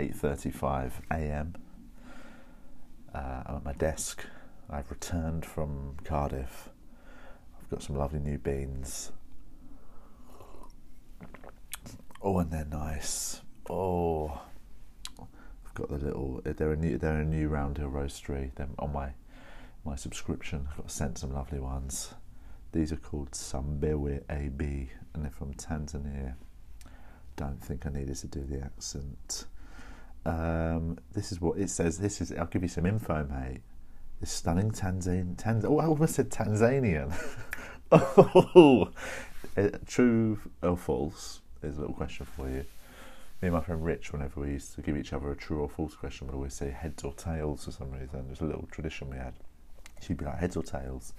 8:35 a.m. Uh, I'm at my desk. I've returned from Cardiff. I've got some lovely new beans. Oh, and they're nice. Oh, I've got the little. They're a new. They're a new Round Hill Roastery. They're on my my subscription. I've got sent some lovely ones. These are called Sambewe AB, and they're from Tanzania. Don't think I needed to do the accent. Um, this is what it says. This is. I'll give you some info, mate. This stunning Tanzanian. Tanz- oh, I almost said Tanzanian. oh, uh, true or false? Is a little question for you. Me and my friend Rich, whenever we used to give each other a true or false question, we'd always say heads or tails for some reason. There's a little tradition we had. She'd be like heads or tails,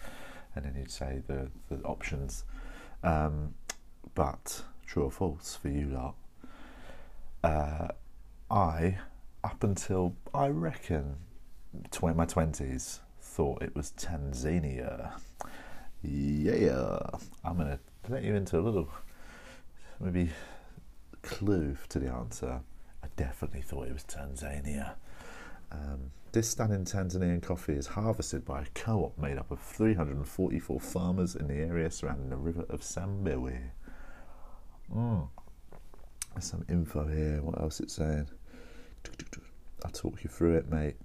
and then you'd say the, the options. Um, but true or false for you lot? Uh, I, up until I reckon tw- my twenties, thought it was Tanzania. Yeah, I'm gonna let you into a little maybe clue to the answer. I definitely thought it was Tanzania. Um, this stunning Tanzanian coffee is harvested by a co op made up of 344 farmers in the area surrounding the river of Sambewe. Mm. There's some info here. What else it's saying? I'll talk you through it, mate.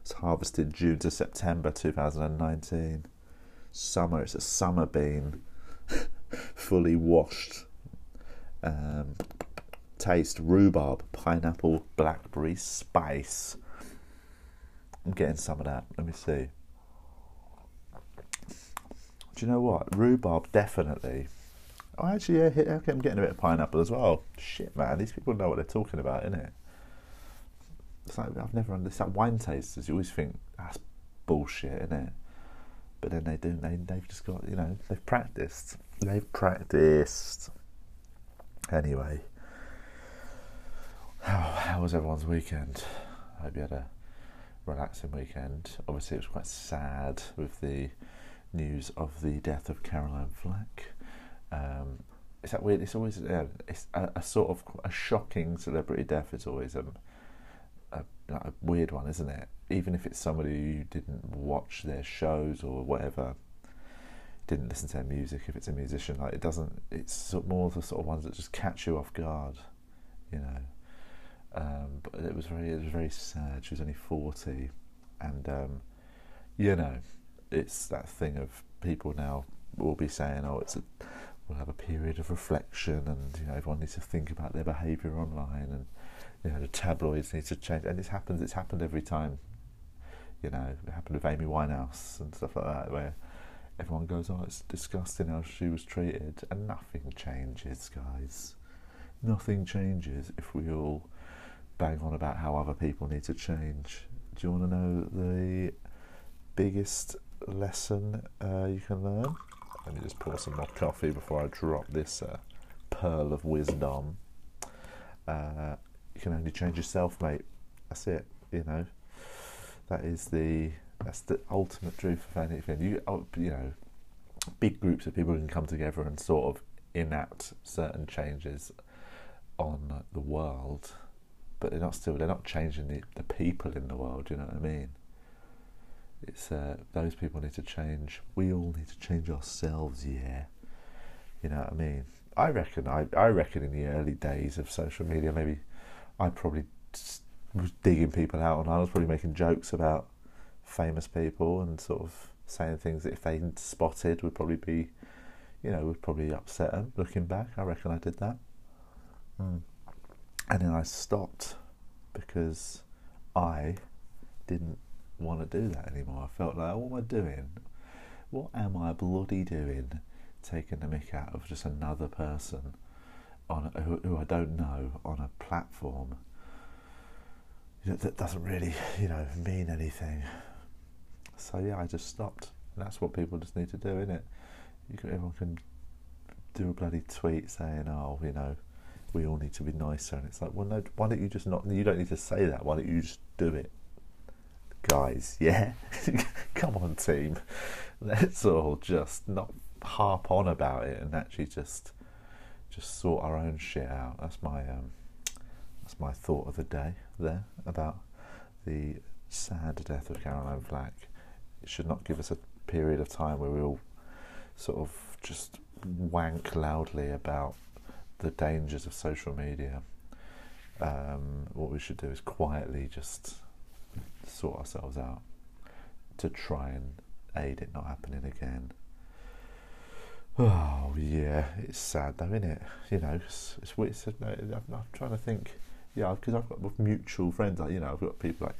It's harvested June to September 2019. Summer, it's a summer bean, fully washed. Um, taste rhubarb, pineapple, blackberry, spice. I'm getting some of that. Let me see. Do you know what? Rhubarb definitely. Oh, actually, yeah, okay, I'm getting a bit of pineapple as well. Shit, man, these people know what they're talking about, innit? It's like I've never understood wine tasters. You always think that's bullshit, innit? But then they do. They they've just got you know they've practiced. They've practiced. Anyway, how, how was everyone's weekend? I hope you had a relaxing weekend. Obviously, it was quite sad with the news of the death of Caroline Flack. Um, it's that weird. It's always uh, it's a, a, sort of a shocking celebrity death. It's always a, a, a weird one, isn't it? Even if it's somebody who didn't watch their shows or whatever, didn't listen to their music. If it's a musician, like it doesn't. It's more the sort of ones that just catch you off guard, you know. Um, but it was very, it was very sad. She was only forty, and um, you know, it's that thing of people now will be saying, "Oh, it's a, we'll have a period of reflection, and you know, everyone needs to think about their behaviour online, and you know, the tabloids need to change." And it happens. It's happened every time. You know, it happened with Amy Winehouse and stuff like that, where everyone goes, "Oh, it's disgusting how she was treated," and nothing changes, guys. Nothing changes if we all bang on about how other people need to change. Do you want to know the biggest lesson uh, you can learn? Let me just pour some more coffee before I drop this uh, pearl of wisdom. Uh, you can only change yourself, mate. That's it. You know, that is the that's the ultimate truth of anything. You oh, you know, big groups of people can come together and sort of enact certain changes on the world but they're not still they're not changing the, the people in the world. You know what I mean? It's uh, those people need to change. We all need to change ourselves. Yeah, you know what I mean. I reckon. I I reckon in the early days of social media, maybe I probably was digging people out, and I was probably making jokes about famous people and sort of saying things that if they'd spotted would probably be, you know, would probably upset them. Looking back, I reckon I did that. Mm and then I stopped because I didn't want to do that anymore. I felt like, what am I doing? What am I bloody doing? Taking the mick out of just another person on a, who, who I don't know on a platform that doesn't really, you know, mean anything. So yeah, I just stopped. And that's what people just need to do, isn't it? You can, everyone can do a bloody tweet saying, "Oh, you know, we all need to be nicer. And it's like, well, no, why don't you just not? You don't need to say that. Why don't you just do it, guys? Yeah, come on, team. Let's all just not harp on about it and actually just just sort our own shit out. That's my um, that's my thought of the day there about the sad death of Caroline Flack. It should not give us a period of time where we all sort of just wank loudly about the dangers of social media. Um, what we should do is quietly just sort ourselves out to try and aid it not happening again. Oh yeah, it's sad though, isn't it? You know, it's, it's weird. It's, I'm, I'm trying to think. Yeah, because I've got mutual friends. Like you know, I've got people like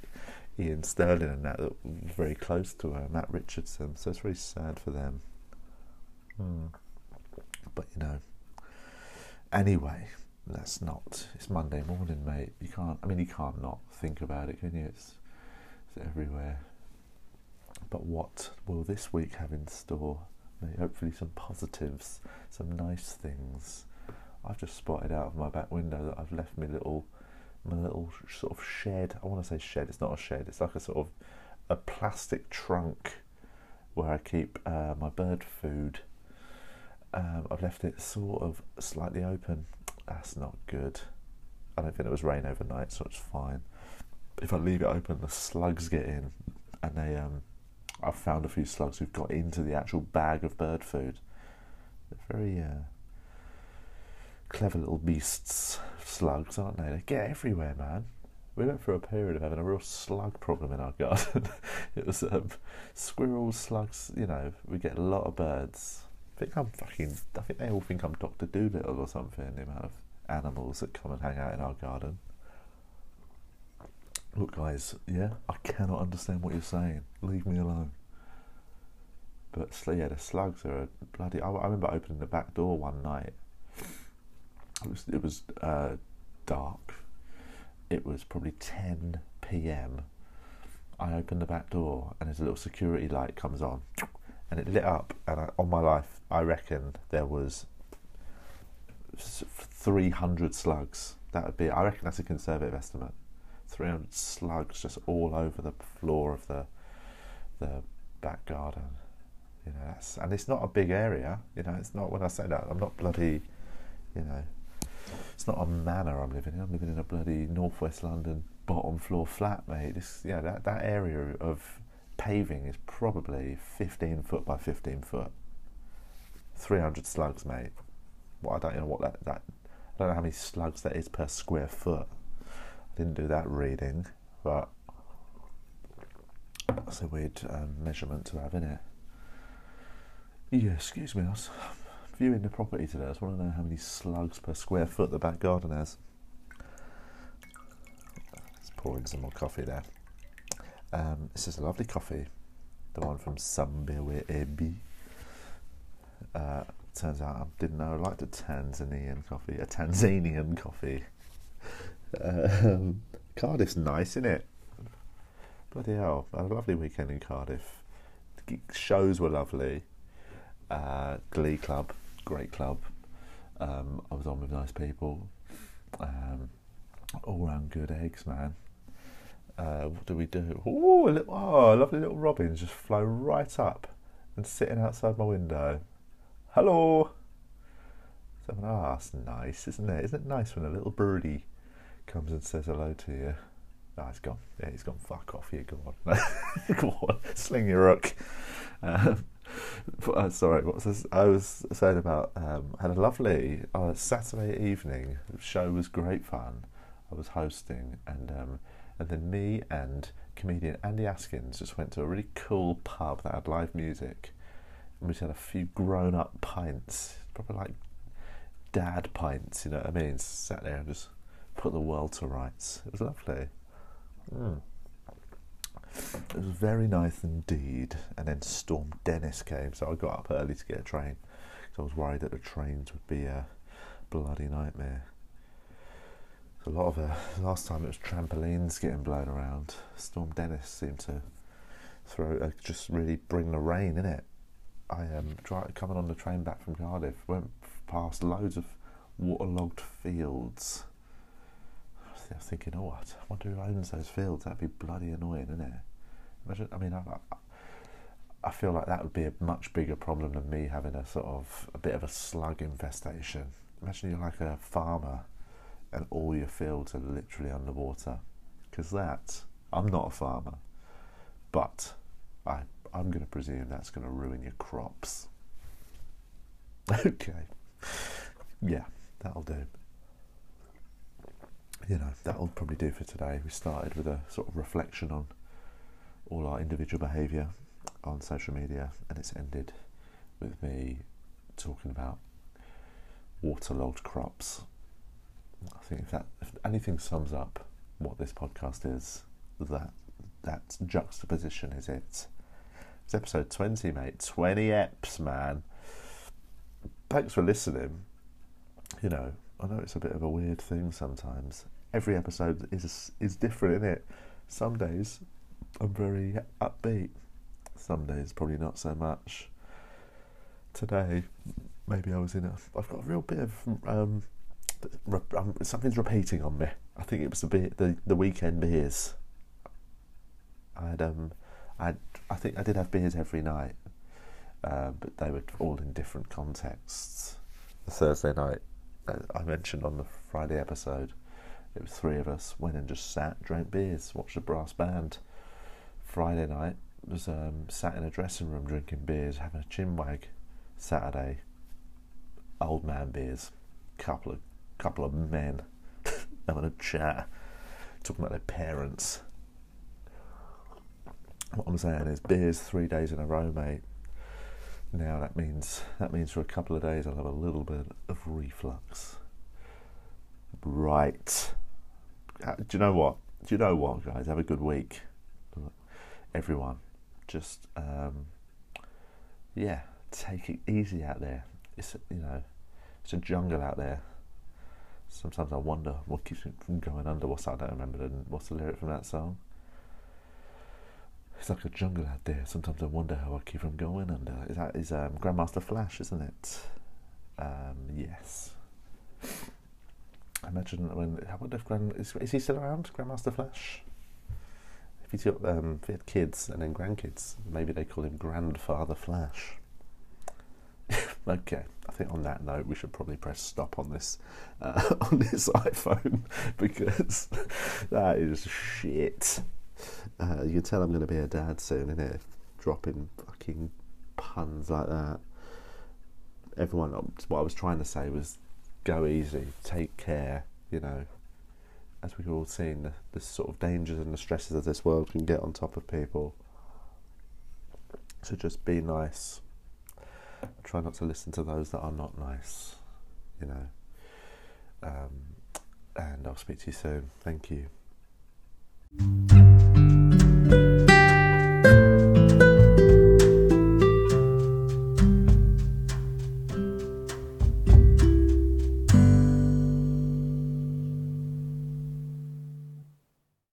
Iain Stirling and that that were very close to her, Matt Richardson. So it's very sad for them. Hmm. But you know, anyway, that's not. It's Monday morning, mate. You can't. I mean, you can't not think about it, can you? It's, it's everywhere. But what will this week have in store? Hopefully some positives, some nice things. I've just spotted out of my back window that I've left my little, my little sort of shed. I want to say shed. It's not a shed. It's like a sort of a plastic trunk where I keep uh, my bird food. Um, I've left it sort of slightly open. That's not good. I don't think it was rain overnight, so it's fine. If I leave it open, the slugs get in, and they um, I've found a few slugs who've got into the actual bag of bird food. They're very uh, clever little beasts, slugs, aren't they? They get everywhere, man. We went through a period of having a real slug problem in our garden. it was um, squirrels, slugs. You know, we get a lot of birds. I think I'm fucking. I think they all think I'm Doctor Dolittle or something. The amount of animals that come and hang out in our garden. Look, guys, yeah, I cannot understand what you're saying. Leave me alone. But yeah, the slugs are a bloody. I, I remember opening the back door one night. It was it was uh, dark. It was probably 10 p.m. I opened the back door and there's a little security light comes on, and it lit up. And I, on my life, I reckon there was 300 slugs. That would be. I reckon that's a conservative estimate. 300 slugs just all over the floor of the the back garden. You know, and it's not a big area. You know, it's not when I say that I'm not bloody. You know, it's not a manor I'm living in. I'm living in a bloody northwest London bottom floor flat, mate. This, yeah, that that area of paving is probably 15 foot by 15 foot. 300 slugs, mate. Well, I don't know what that that. I don't know how many slugs that is per square foot. Didn't do that reading, but that's a weird um, measurement to have in it. Yeah, excuse me, I was viewing the property today. I just want to know how many slugs per square foot the back garden has. Let's pour in some more coffee there. Um, this is a lovely coffee, the one from Sambewe AB. Uh, turns out I didn't know I liked a Tanzanian coffee, a Tanzanian coffee. Um, Cardiff's nice, isn't it? Bloody hell, I had a lovely weekend in Cardiff. The shows were lovely. Uh, Glee Club, great club. Um, I was on with nice people. Um, all round good eggs, man. Uh, what do we do? Ooh, little, oh, lovely little robins just fly right up and sitting outside my window. Hello. So, ah, that's nice, isn't it? Isn't it nice when a little birdie comes and says hello to you. Oh, he's gone. Yeah, he's gone. Fuck off you. Go on. Go on. Sling your rook. Um, uh, sorry, what was this? I was saying about um, had a lovely uh, Saturday evening. The show was great fun. I was hosting, and um, and then me and comedian Andy Askins just went to a really cool pub that had live music, and we just had a few grown up pints, probably like dad pints. You know what I mean? Sat there and just put the world to rights. It was lovely. Mm. It was very nice indeed. And then Storm Dennis came, so I got up early to get a train because I was worried that the trains would be a bloody nightmare. a lot of uh, last time it was trampolines getting blown around. Storm Dennis seemed to throw uh, just really bring the rain in it. I um tried coming on the train back from Cardiff, went past loads of waterlogged fields I was thinking, oh, what? I wonder who owns those fields. That'd be bloody annoying, isn't it? Imagine, I mean, I, I feel like that would be a much bigger problem than me having a sort of a bit of a slug infestation. imagine you're like a farmer and all your fields are literally underwater. Because that, I'm not a farmer, but I, I'm going to presume that's going to ruin your crops. okay. Yeah, that'll do. You know, that'll probably do for today. We started with a sort of reflection on all our individual behaviour on social media, and it's ended with me talking about waterlogged crops. I think if that if anything sums up what this podcast is, that that juxtaposition is it. It's episode twenty, mate. Twenty eps, man. Thanks for listening. You know, I know it's a bit of a weird thing sometimes. Every episode is is different, isn't it? Some days I'm very upbeat. Some days probably not so much. Today, maybe I was in a. I've got a real bit of um, um, something's repeating on me. I think it was the beer, the the weekend beers. I had um, I I think I did have beers every night, uh, but they were all in different contexts. The Thursday night I mentioned on the Friday episode, it was three of us went and just sat, drank beers, watched a brass band. Friday night was um, sat in a dressing room drinking beers, having a chinwag. Saturday, old man beers, couple of couple of men having a chat, talking about their parents. What I'm saying is beers three days in a row, mate. Now that means that means for a couple of days I'll have a little bit of reflux. Right. Uh, do you know what? Do you know what, guys? Have a good week, everyone. Just um, yeah, take it easy out there. It's you know, it's a jungle out there. Sometimes I wonder what keeps me from going under. What's? I don't remember what's the lyric from that song. It's like a jungle out there. Sometimes I wonder how I keep from going under. Is that is um, Grandmaster Flash, isn't it? Um, yes. I imagine when I wonder if Grand is, is he still around, Grandmaster Flash? If he's got um, if he had kids and then grandkids, maybe they call him Grandfather Flash. okay, I think on that note, we should probably press stop on this uh, on this iPhone because that is shit. Uh, you can tell I'm going to be a dad soon, innit? Dropping fucking puns like that. Everyone, what I was trying to say was go easy, take care, you know. As we've all seen, the, the sort of dangers and the stresses of this world can get on top of people. So just be nice. Try not to listen to those that are not nice, you know. Um, and I'll speak to you soon. Thank you.